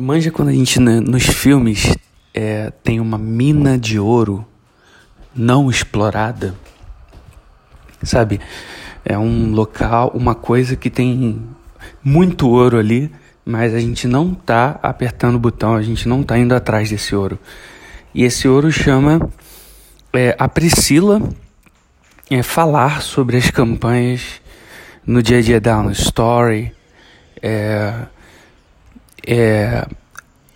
Manja quando a gente nos filmes é, tem uma mina de ouro não explorada, sabe? É um local, uma coisa que tem muito ouro ali, mas a gente não tá apertando o botão, a gente não tá indo atrás desse ouro. E esse ouro chama é, a Priscila é, falar sobre as campanhas no dia a dia no story, é, é,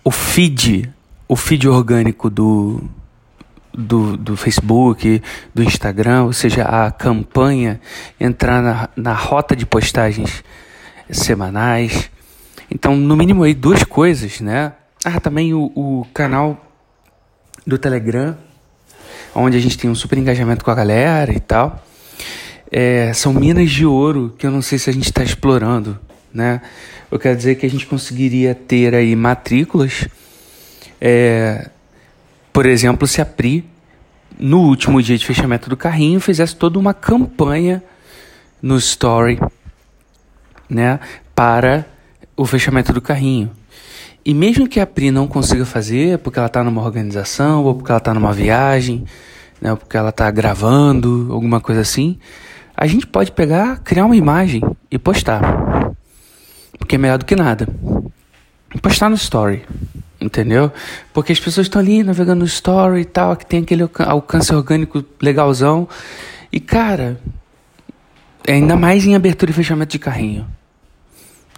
o feed, o feed orgânico do, do, do Facebook, do Instagram, ou seja, a campanha entrar na, na rota de postagens semanais. Então, no mínimo aí duas coisas, né? Ah, também o, o canal do Telegram, onde a gente tem um super engajamento com a galera e tal. É, são minas de ouro que eu não sei se a gente está explorando, né? Eu quero dizer que a gente conseguiria ter aí matrículas, é, por exemplo, se a Pri, no último dia de fechamento do carrinho, fizesse toda uma campanha no Story, né, para o fechamento do carrinho. E mesmo que a Pri não consiga fazer, porque ela está numa organização, ou porque ela está numa viagem, né, ou porque ela está gravando, alguma coisa assim, a gente pode pegar, criar uma imagem e postar. Porque é melhor do que nada. Postar no story. Entendeu? Porque as pessoas estão ali navegando no story e tal, que tem aquele alcance orgânico legalzão. E cara, ainda mais em abertura e fechamento de carrinho.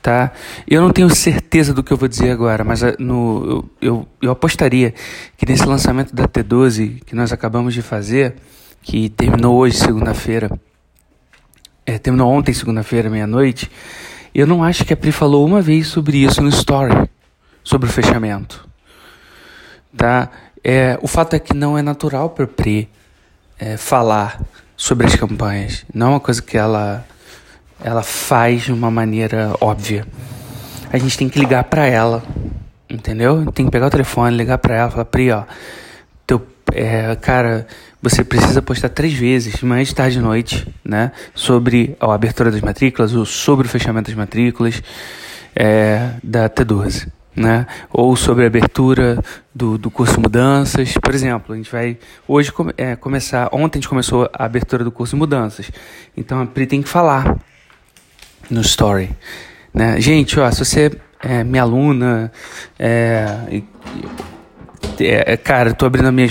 Tá? Eu não tenho certeza do que eu vou dizer agora, mas eh, no, eu, eu, eu apostaria que nesse lançamento da T12 que nós acabamos de fazer, que terminou hoje, segunda-feira, é, terminou ontem, segunda-feira, meia-noite, eu não acho que a Pri falou uma vez sobre isso no story, sobre o fechamento. Tá? É, o fato é que não é natural para Pri é, falar sobre as campanhas. Não é uma coisa que ela, ela faz de uma maneira óbvia. A gente tem que ligar para ela, entendeu? Tem que pegar o telefone, ligar para ela, falar, Pri, ó, é, cara, você precisa postar três vezes, manhã, de tarde e noite, né? Sobre a abertura das matrículas ou sobre o fechamento das matrículas é, da T12. Né? Ou sobre a abertura do, do curso Mudanças. Por exemplo, a gente vai hoje é, começar. Ontem a gente começou a abertura do curso Mudanças. Então a Pri tem que falar no story. Né? Gente, ó, se você é minha aluna, é, é, cara, tô abrindo a minha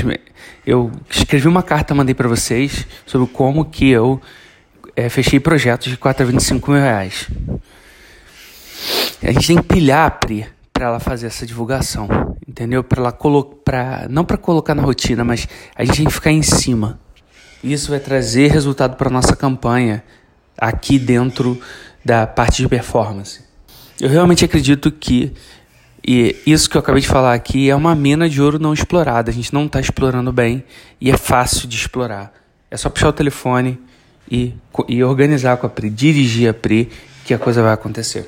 eu escrevi uma carta, mandei para vocês sobre como que eu é, fechei projetos de 4 a 25 mil reais. A gente tem que pilhar a Pri para ela fazer essa divulgação, entendeu? Para ela colocar, não para colocar na rotina, mas a gente tem que ficar em cima. Isso vai trazer resultado para nossa campanha aqui dentro da parte de performance. Eu realmente acredito que e isso que eu acabei de falar aqui é uma mina de ouro não explorada. A gente não está explorando bem e é fácil de explorar. É só puxar o telefone e, e organizar com a Pri, dirigir a Pri, que a coisa vai acontecer.